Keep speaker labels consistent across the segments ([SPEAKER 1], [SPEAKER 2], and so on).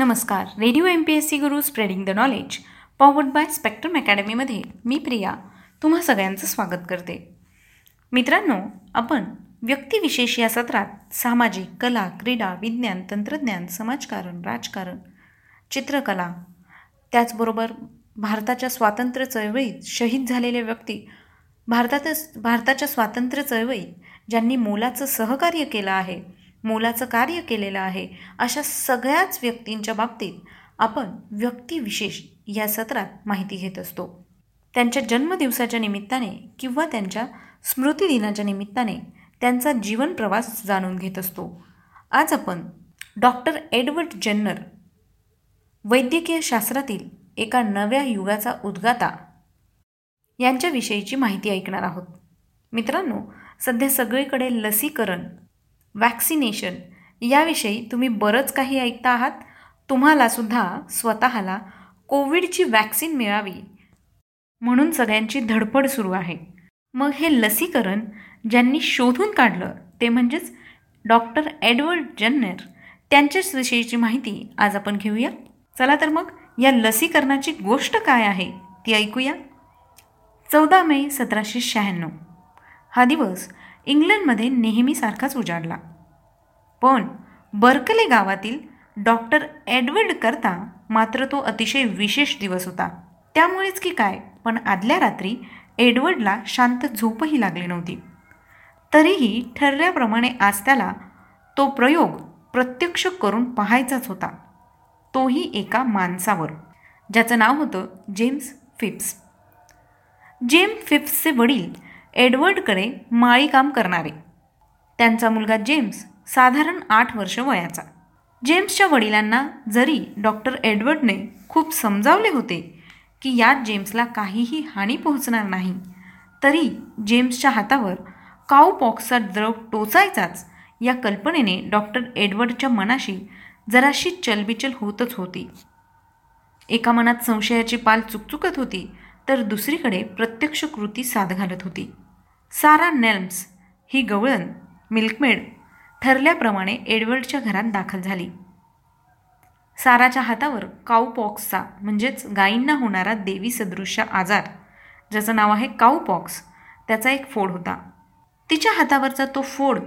[SPEAKER 1] नमस्कार. Radio M P S C Guru spreading the knowledge powered by Spectrum अकॅडमीमध्ये मी प्रिया तुम्हा सगळ्यांचं स्वागत करते. मित्रांनो आपण व्यक्तिविशेष या सत्रात सामाजिक कला क्रीडा विज्ञान तंत्रज्ञान समाजकारण राजकारण चित्रकला त्याचबरोबर भारताच्या स्वातंत्र्य चळवळीत शहीद झालेल्या व्यक्ती भारतातच भारताच्या स्वातंत्र्य चळवळीत ज्यांनी मोलाचं सहकार्य केलं आहे मोलाचं कार्य केलेलं आहे. अशा सगळ्याच व्यक्तींच्या बाबतीत आपण व्यक्तिविशेष या सत्रात माहिती घेत असतो. त्यांच्या जन्मदिवसाच्या निमित्ताने किंवा त्यांच्या स्मृतिदिनाच्या निमित्ताने त्यांचा जीवन प्रवास जाणून घेत असतो. आज आपण डॉक्टर एडवर्ड जेन्नर वैद्यकीय शास्त्रातील एका नव्या युगाचा उद्गाता यांच्याविषयीची माहिती ऐकणार आहोत. मित्रांनो सध्या सगळीकडे लसीकरण वॅक्सिनेशन याविषयी तुम्ही बरंच काही ऐकता आहात. तुम्हालासुद्धा स्वतःला कोविडची वॅक्सिन मिळावी. म्हणून सगळ्यांची धडपड सुरू आहे. मग हे लसीकरण ज्यांनी शोधून काढलं ते म्हणजेच डॉक्टर एडवर्ड जन्नर त्यांच्याच विषयीची माहिती आज आपण घेऊया. चला तर मग या लसीकरणाची गोष्ट काय आहे ती ऐकूया. चौदा मे सतराशे शहाण्णव. हा दिवस इंग्लंडमध्ये नेहमीसारखाच उजाडला. पण बर्कले गावातील डॉक्टर एडवर्ड करता मात्र तो अतिशय विशेष दिवस होता. त्यामुळेच की काय पण आदल्या रात्री एडवर्डला शांत झोपही लागली नव्हती. तरीही ठरल्याप्रमाणे आज त्याला तो प्रयोग प्रत्यक्ष करून पाहायचाच होता. तोही एका माणसावर ज्याचं नाव होतं जेम्स फिप्स. जेम्स फिप्सचे वडील एडवर्डकडे माळीकाम करणारे. त्यांचा मुलगा जेम्स साधारण आठ वर्ष वयाचा. जेम्सच्या वडिलांना जरी डॉक्टर एडवर्डने खूप समजावले होते की यात जेम्सला काहीही हानी पोहोचणार नाही तरी जेम्सच्या हातावर काऊ पॉक्सचा द्रव टोचायचाच या कल्पनेने डॉक्टर एडवर्डच्या मनाशी जराशी चलबिचल होतच होती. एका मनात संशयाची पाल चुकचुकत होती तर दुसरीकडे प्रत्यक्ष कृती साध घालत होती. सारा नेल्म्स ही गवळण मिल्कमेड ठरल्याप्रमाणे एडवर्डच्या घरात दाखल झाली. साराच्या हातावर काऊपॉक्सचा म्हणजेच गायींना होणारा देवी सदृश्य आजार ज्याचं नाव आहे काऊपॉक्स त्याचा एक फोड होता. तिच्या हातावरचा तो फोड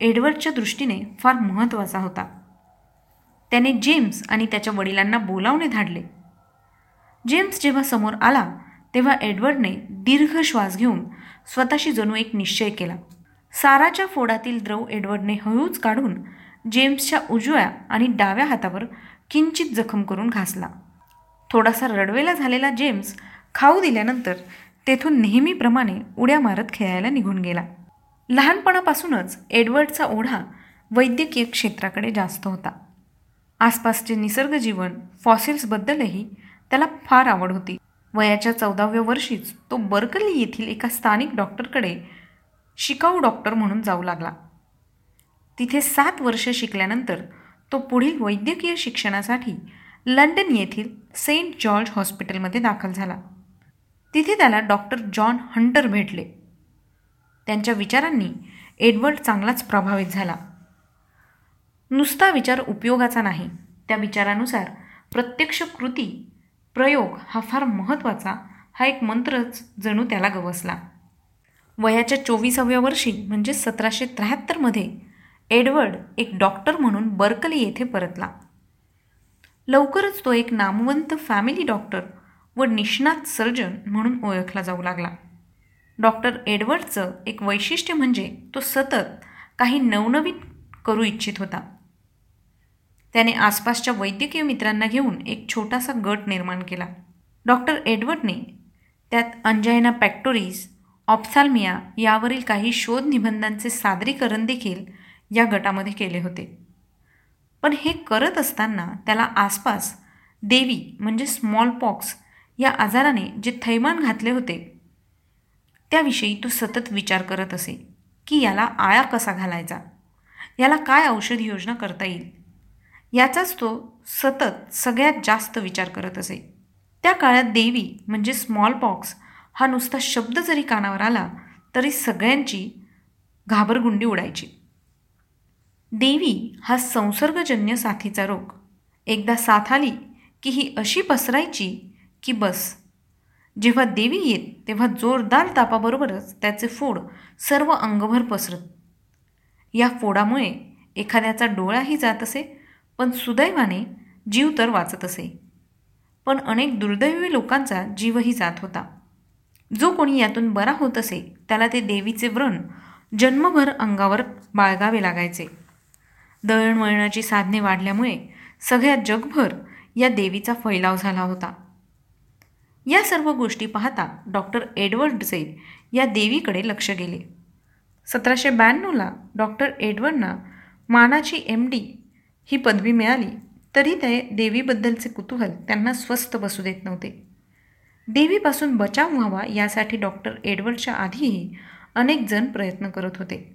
[SPEAKER 1] एडवर्डच्या दृष्टीने फार महत्त्वाचा होता. त्याने जेम्स आणि त्याच्या वडिलांना बोलावणे धाडले. जेम्स जेव्हा समोर आला तेव्हा एडवर्डने दीर्घ श्वास घेऊन स्वतःशी जणू एक निश्चय केला. साराच्या फोडातील द्रव एडवर्डने हळूच काढून जेम्सच्या उजव्या आणि डाव्या हातावर किंचित जखम करून घासला. थोडासा रडवेला झालेला जेम्स खाऊ दिल्यानंतर तेथून नेहमीप्रमाणे उड्या मारत खेळायला निघून गेला. लहानपणापासूनच एडवर्डचा ओढा वैद्यकीय क्षेत्राकडे जास्त होता. आसपासचे निसर्ग जीवन फॉसिल्सबद्दलही त्याला फार आवड होती. वयाच्या चौदाव्या वर्षीच तो बर्कली येथील एका स्थानिक डॉक्टरकडे शिकाऊ डॉक्टर म्हणून जाऊ लागला. तिथे सात वर्ष शिकल्यानंतर तो पुढील वैद्यकीय शिक्षणासाठी लंडन येथील सेंट जॉर्ज हॉस्पिटलमध्ये दाखल झाला. तिथे त्याला डॉक्टर जॉन हंटर भेटले. त्यांच्या विचारांनी एडवर्ड चांगलाच प्रभावित झाला. नुसता विचार उपयोगाचा नाही. त्या विचारानुसार प्रत्यक्ष कृती प्रयोग हा फार महत्त्वाचा हा एक मंत्रच जणू त्याला गवसला. वयाच्या चोवीसाव्या वर्षी म्हणजे सतराशे त्र्याहत्तरमध्ये एडवर्ड एक डॉक्टर म्हणून बर्कली येथे परतला. लवकरच तो एक नामवंत फॅमिली डॉक्टर व निष्णात सर्जन म्हणून ओळखला जाऊ लागला. डॉक्टर एडवर्डचं एक वैशिष्ट्य म्हणजे तो सतत काही नवनवीन करू इच्छित होता. त्याने आसपासच्या वैद्यकीय मित्रांना घेऊन एक छोटासा गट निर्माण केला. डॉक्टर एडवर्डने त्यात अंजायना पॅक्टोरीज ऑप्साल्मिया यावरील काही शोध निबंधांचे सादरीकरण देखील या गटामध्ये केले होते. पण हे करत असताना त्याला आसपास देवी म्हणजे स्मॉल पॉक्स या आजाराने जे थैमान घातले होते त्याविषयी तो सतत विचार करत असे की याला आळा कसा घालायचा? याला काय औषध योजना करता येईल? याचाच तो सतत सगळ्यात जास्त विचार करत असे. त्या काळात देवी म्हणजे स्मॉल पॉक्स हा नुसता शब्द जरी कानावर आला तरी सगळ्यांची घाबरगुंडी उडायची. देवी हा संसर्गजन्य साथीचा रोग. एकदा साथ आली की ही अशी पसरायची की बस. जेव्हा देवी येत तेव्हा जोरदार तापाबरोबरच त्याचे फोड सर्व अंगभर पसरत. या फोडामुळे एखाद्याचा डोळाही जात असे पण सुदैवाने जीव तर वाचत असे. पण अनेक दुर्दैवी लोकांचा जीवही जात होता. जो कोणी यातून बरा होत असे त्याला ते देवीचे व्रण जन्मभर अंगावर बाळगावे लागायचे. दळणवळणाची साधने वाढल्यामुळे सगळ्या जगभर या देवीचा फैलाव झाला होता. या सर्व गोष्टी पाहता डॉक्टर एडवर्ड झेल या देवीकडे लक्ष गेले. सतराशे ब्याण्णवला डॉक्टर एडवर्डना मानाची एम डी ही पदवी मिळाली तरी ते देवीबद्दलचे कुतूहल त्यांना स्वस्थ बसू देत नव्हते. देवीपासून बचाव व्हावा यासाठी डॉक्टर एडवर्डच्या आधीही अनेक जण प्रयत्न करत होते.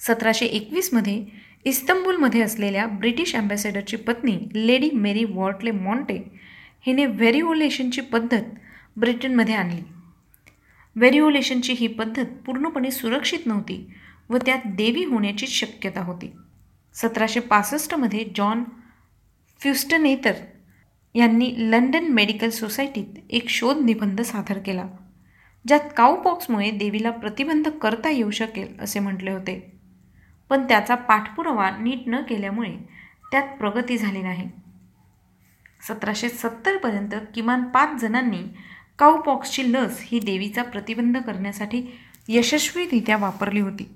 [SPEAKER 1] सतराशे एकवीसमध्ये इस्तंबूलमध्ये असलेल्या ब्रिटिश अँबॅसेडरची पत्नी लेडी मेरी वॉर्टले मॉन्टे हिने व्हेरिओलेशनची पद्धत ब्रिटनमध्ये आणली. व्हेरिओलेशनची ही पद्धत पूर्णपणे सुरक्षित नव्हती व त्यात देवी होण्याची शक्यता होती. सतराशे पासष्टमध्ये जॉन फ्युस्टनेतर यांनी लंडन मेडिकल सोसायटीत एक शोध निबंध सादर केला ज्यात काऊपॉक्समुळे देवीला प्रतिबंध करता येऊ शकेल असे म्हटले होते. पण त्याचा पाठपुरावा नीट न केल्यामुळे त्यात प्रगती झाली नाही. सतराशे सत्तरपर्यंत किमान पाच जणांनी काऊपॉक्सची लस ही देवीचा प्रतिबंध करण्यासाठी यशस्वीरित्या वापरली होती.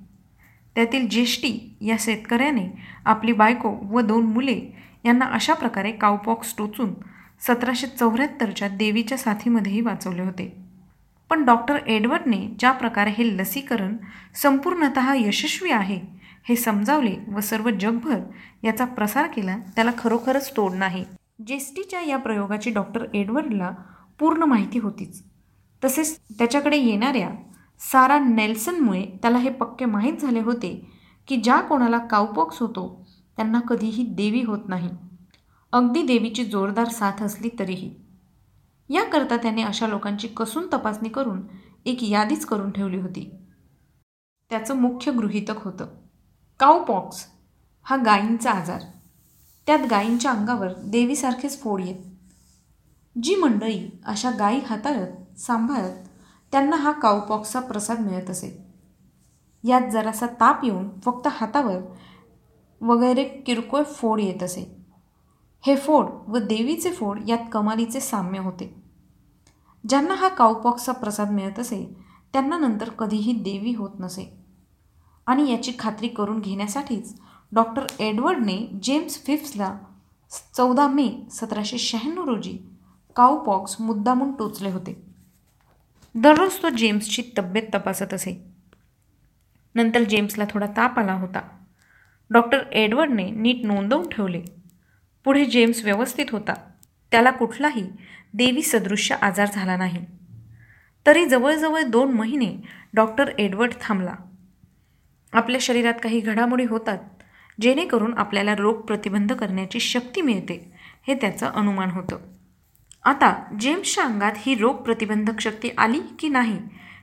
[SPEAKER 1] त्यातील ज्येष्ठी या शेतकऱ्याने आपली बायको व दोन मुले यांना अशा प्रकारे काउपॉक्स टोचून सतराशे चौऱ्याहत्तरच्या देवीच्या साथीमध्येही वाचवले होते. पण डॉक्टर एडवर्डने ज्या प्रकारे हे लसीकरण संपूर्णत यशस्वी आहे हे समजावले व सर्व जगभर याचा प्रसार केला त्याला खरोखरच तोड नाही. जेस्टीच्या या प्रयोगाची डॉक्टर एडवर्डला पूर्ण माहिती होतीच. तसेच त्याच्याकडे येणाऱ्या सारा नेल्सनमुळे त्याला हे पक्के माहीत झाले होते की ज्या कोणाला काउपॉक्स होतो त्यांना कधीही देवी होत नाही. अगदी देवीची जोरदार साथ असली तरीही. याकरता त्याने अशा लोकांची कसून तपासणी करून एक यादीच करून ठेवली होती. त्याचं मुख्य गृहितक होतं. काउपॉक्स हा गायींचा आजार. त्यात गायींच्या अंगावर देवीसारखेच फोड येत. जी मंडळी अशा गायी हाताळत सांभाळत त्यांना हा काउपॉक्सचा प्रसाद मिळत असे. यात जरासा ताप येऊन फक्त हातावर वगैरे किरकोळ फोड येत असे. हे फोड व देवीचे फोड यात कमालीचे साम्य होते. ज्यांना हा काउपॉक्सचा प्रसाद मिळत असे त्यांना नंतर कधीही देवी होत नसे. आणि याची खात्री करून घेण्यासाठीच डॉक्टर एडवर्डने जेम्स फिफ्सला चौदा मे सतराशे शहाण्णव रोजी काउपॉक्स मुद्दामून टोचले होते. दररोज तो जेम्सची तब्येत तपासत असे. नंतर जेम्सला थोडा ताप आला होता. डॉक्टर एडवर्डने नीट नोंदवून ठेवले. पुढे जेम्स व्यवस्थित होता. त्याला कुठलाही देवी सदृश्य आजार झाला नाही. तरी जवळजवळ दोन महिने डॉक्टर एडवर्ड थांबला. आपल्या शरीरात काही घडामोडी होतात जेणेकरून आपल्याला रोग प्रतिबंध करण्याची शक्ती मिळते हे त्याचं अनुमान होतं. आता जेम्सच्या अंगात ही रोग प्रतिबंधक शक्ती आली की नाही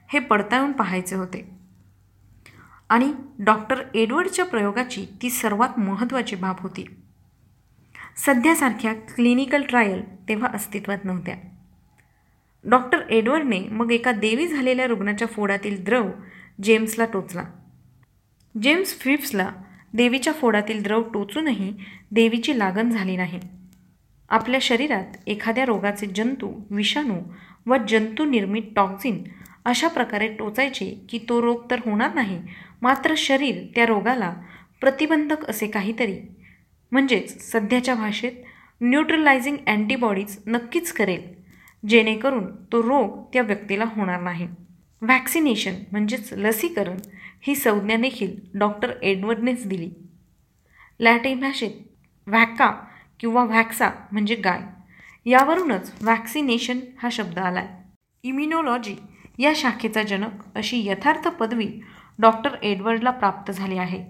[SPEAKER 1] हे पडताळून पाहायचे होते. आणि डॉक्टर एडवर्डच्या प्रयोगाची ती सर्वात महत्त्वाची बाब होती. सध्यासारख्या क्लिनिकल ट्रायल तेव्हा अस्तित्वात नव्हत्या. डॉक्टर एडवर्डने मग एका देवी झालेल्या रुग्णाच्या फोडातील द्रव जेम्सला टोचला. जेम्स फिप्सला देवीच्या फोडातील द्रव टोचूनही देवीची लागण झाली नाही. आपल्या शरीरात एखाद्या रोगाचे जंतू विषाणू व जंतुनिर्मित टॉक्झिन अशा प्रकारे टोचायचे की तो रोग तर होणार नाही मात्र शरीर त्या रोगाला प्रतिबंधक असे काहीतरी. म्हणजेच सध्याच्या भाषेत न्यूट्रलायझिंग अँटीबॉडीज नक्कीच करेल जेणेकरून तो रोग त्या व्यक्तीला होणार नाही. व्हॅक्सिनेशन म्हणजेच लसीकरण ही संज्ञा देखील डॉक्टर एडवर्डनेच दिली. लॅटिन भाषेत व्हॅका किंवा व्हॅक्सा म्हणजे गाय. यावरूनच व्हॅक्सिनेशन हा शब्द आला आहे इम्युनॉलॉजी या शाखेचा जनक अशी यथार्थ पदवी डॉक्टर एडवर्डला प्राप्त झाली आहे.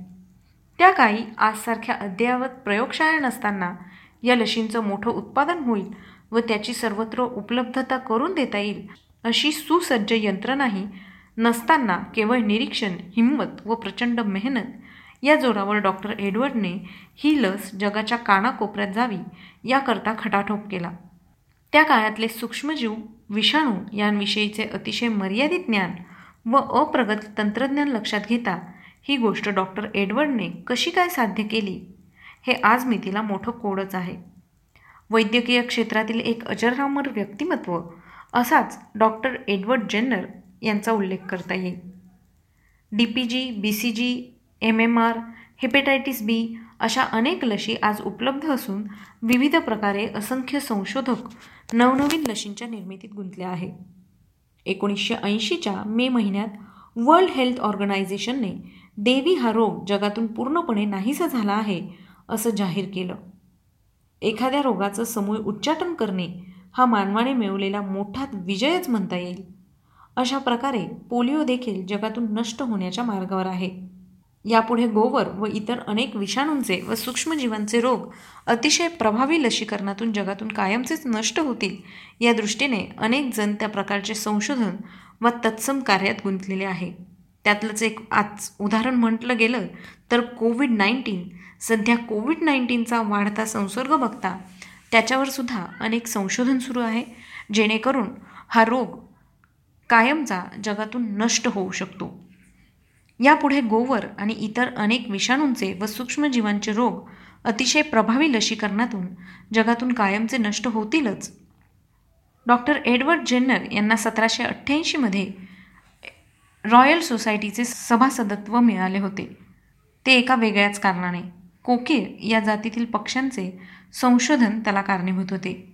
[SPEAKER 1] त्या काळी आजसारख्या अद्ययावत प्रयोगशाळा नसताना या लशींचं मोठं उत्पादन होईल व त्याची सर्वत्र उपलब्धता करून देता येईल अशी सुसज्ज यंत्रणाही नसताना केवळ निरीक्षण हिंमत व प्रचंड मेहनत या जोरावर डॉक्टर एडवर्डने ही लस जगाच्या कानाकोपऱ्यात जावी याकरता खटाठोप केला. त्या काळातले सूक्ष्मजीव विषाणू यांविषयीचे अतिशय मर्यादित ज्ञान व अप्रगत तंत्रज्ञान लक्षात घेता ही गोष्ट डॉक्टर एडवर्डने कशी काय साध्य केली हे आज मी तिला मोठं कोडच आहे. वैद्यकीय क्षेत्रातील एक अजरामर व्यक्तिमत्व असाच डॉक्टर एडवर्ड जेन्नर यांचा उल्लेख करता येईल. D P G B C G M M R hepatitis B अशा अनेक लशी आज उपलब्ध असून विविध प्रकारे असंख्य संशोधक नवनवीन लशींच्या निर्मितीत गुंतले आहे एकोणीसशे ऐंशीच्या मे महिन्यात वर्ल्ड हेल्थ ऑर्गनायझेशनने देवी हा रोग जगातून पूर्णपणे नाहीसा झाला आहे असं जाहीर केलं. एखाद्या रोगाचं समूळ उच्चाटन करणे हा मानवाने मिळवलेला मोठा विजयच म्हणता येईल. अशा प्रकारे पोलिओ देखील जगातून नष्ट होण्याच्या मार्गावर आहे. यापुढे गोवर व इतर अनेक विषाणूंचे व सूक्ष्मजीवांचे रोग अतिशय प्रभावी लसीकरणातून जगातून कायमचेच नष्ट होतील या दृष्टीने अनेक जण त्या प्रकारचे संशोधन व तत्सम कार्यात गुंतलेले आहे. त्यातलंच एक आज उदाहरण म्हटलं गेलं तर कोविड नाईन्टीन. सध्या कोविड नाईन्टीनचा वाढता संसर्ग बघता त्याच्यावर सुद्धा अनेक संशोधन सुरू आहे जेणेकरून हा रोग कायमचा जगातून नष्ट होऊ शकतो. यापुढे गोवर आणि इतर अनेक विषाणूंचे व सूक्ष्मजीवांचे रोग अतिशय प्रभावी लसीकरणातून जगातून कायमचे नष्ट होतीलच. डॉक्टर एडवर्ड जेन्नर यांना सतराशे अठ्ठ्याऐंशीमध्ये रॉयल सोसायटीचे सभासदत्व मिळाले होते. ते एका वेगळ्याच कारणाने कोकीर या जातीतील पक्ष्यांचे संशोधन त्याला कारणीभूत होते.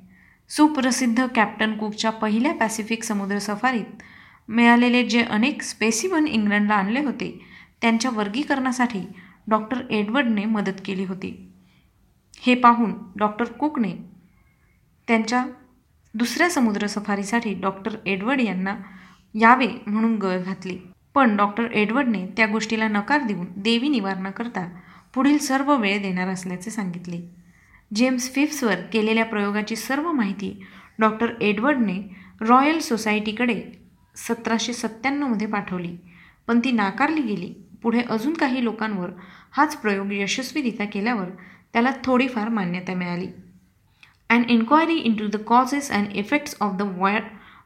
[SPEAKER 1] सुप्रसिद्ध कॅप्टन कुकच्या पहिल्या पॅसिफिक समुद्र सफारीत मिळालेले जे अनेक स्पेसिमन इंग्लंडला आणले होते त्यांच्या वर्गीकरणासाठी डॉक्टर एडवर्डने मदत केली होती. हे पाहून डॉक्टर कुकने त्यांच्या दुसऱ्या समुद्र सफारीसाठी डॉक्टर एडवर्ड यांना यावे म्हणून गळ घातली. पण डॉक्टर एडवर्डने त्या गोष्टीला नकार देऊन देवी निवारणाकरता पुढील सर्व वेळ देणार असल्याचे सांगितले. जेम्स फिफ्सवर केलेल्या प्रयोगाची सर्व माहिती डॉक्टर एडवर्डने रॉयल सोसायटीकडे सतराशे सत्त्याण्णवमध्ये पाठवली. पण ती नाकारली गेली. पुढे अजून काही लोकांवर हाच प्रयोग यशस्वीरित्या केल्यावर त्याला थोडीफार मान्यता मिळाली. And inquiry into the causes and effects of the var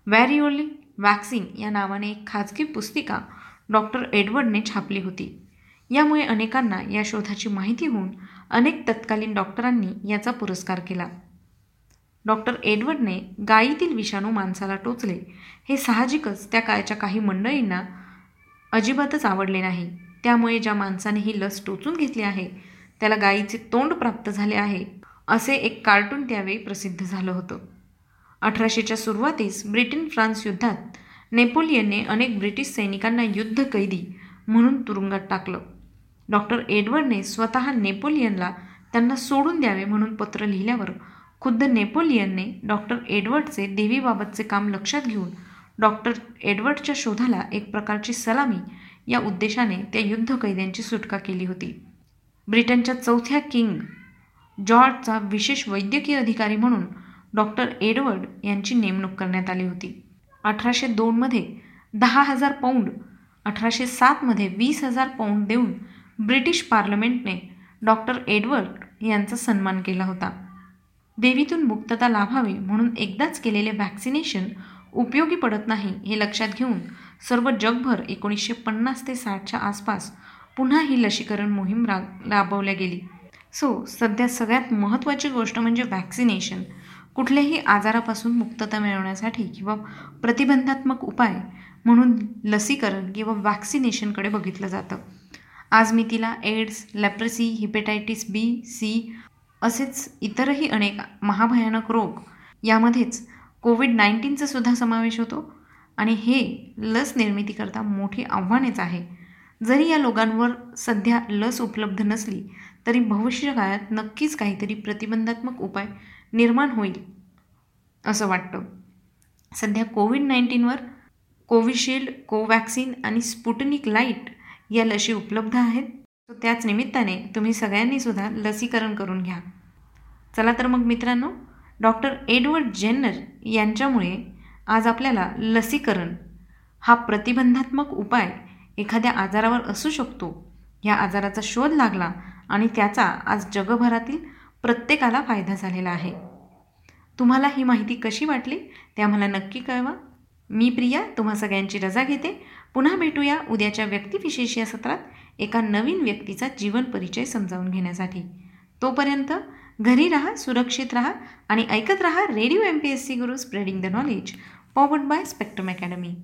[SPEAKER 1] variolae vaccine या नावाने एक खाजगी पुस्तिका डॉक्टर एडवर्डने छापली होती. यामुळे अनेकांना या शोधाची माहिती होऊन अनेक तत्कालीन डॉक्टरांनी याचा पुरस्कार केला. डॉक्टर एडवर्डने गायीतील विषाणू माणसाला टोचले. हे साहजिकच त्या काळच्या काही मंडळींना अजिबातच आवडले नाही. त्यामुळे ज्या माणसाने ही लस टोचून घेतली आहे त्याला गायीचे तोंड प्राप्त झाले आहे असे एक कार्टून त्यावेळी प्रसिद्ध झालं होतं. अठराशेच्या सुरुवातीस ब्रिटन फ्रान्स युद्धात नेपोलियनने अनेक ब्रिटिश सैनिकांना युद्ध कैदी म्हणून तुरुंगात टाकलं. डॉक्टर एडवर्डने स्वतः नेपोलियनला त्यांना सोडून द्यावे म्हणून पत्र लिहिल्यावर खुद्द नेपोलियनने डॉक्टर एडवर्डचे देवीबाबतचे काम लक्षात घेऊन डॉक्टर एडवर्डच्या शोधाला एक प्रकारची सलामी या उद्देशाने त्या युद्ध कैद्यांची सुटका केली होती. ब्रिटनच्या चौथ्या किंग जॉर्जचा विशेष वैद्यकीय अधिकारी म्हणून डॉक्टर एडवर्ड यांची नेमणूक करण्यात आली होती. अठराशे दोनमध्ये दहा हजार पौंड अठराशे सातमध्ये वीस हजार पौंड देऊन ब्रिटिश पार्लमेंटने डॉक्टर एडवर्ड यांचा सन्मान केला होता. देवीतून मुक्तता लाभावी म्हणून एकदाच केलेले व्हॅक्सिनेशन उपयोगी पडत नाही हे लक्षात घेऊन सर्व जगभर एकोणीसशे पन्नास ते साठच्या आसपास पुन्हा ही लसीकरण मोहीम रा राबवल्या गेली. सो सध्या सगळ्यात महत्त्वाची गोष्ट म्हणजे व्हॅक्सिनेशन कुठल्याही आजारापासून मुक्तता मिळवण्यासाठी किंवा प्रतिबंधात्मक उपाय म्हणून लसीकरण किंवा व्हॅक्सिनेशनकडे बघितलं जातं. आज मी तिला AIDS leprosy hepatitis B C असेच इतरही अनेक महाभयानक रोग यामध्येच कोविड नाईन्टीनचा सुद्धा समावेश होतो. आणि हे लस निर्मितीकरता मोठी आव्हानेच आहे. जरी या लोकांवर सध्या लस उपलब्ध नसली तरी भविष्यकाळात नक्कीच काहीतरी प्रतिबंधात्मक उपाय निर्माण होईल असं वाटतं. सध्या कोविड नाईन्टीनवर कोविशिल्ड कोवॅक्सिन आणि स्पुटनिक लाइट या लशी उपलब्ध आहेत. तो त्याच निमित्ताने तुम्ही सगळ्यांनी सुद्धा लसीकरण करून घ्या. चला तर मग मित्रांनो डॉक्टर एडवर्ड जेन्नर यांच्यामुळे आज आपल्याला लसीकरण हा प्रतिबंधात्मक उपाय एखाद्या आजारावर असू शकतो. या आजाराचा शोध लागला आणि त्याचा आज जगभरातील प्रत्येकाला फायदा झालेला आहे. तुम्हाला ही माहिती कशी वाटली ते आम्हाला नक्की कळवा. मी प्रिया तुम्हा सगळ्यांची रजा घेते. पुन्हा भेटूया उद्याच्या व्यक्तिविशेष या सत्रात. एका नवीन व्यक्तीचा जीवन परिचय समजावून घेण्यासाठी. तोपर्यंत घरी राहा सुरक्षित राहा आणि ऐकत राहा radio M P S C Guru spreading the knowledge powered by Spectrum Academy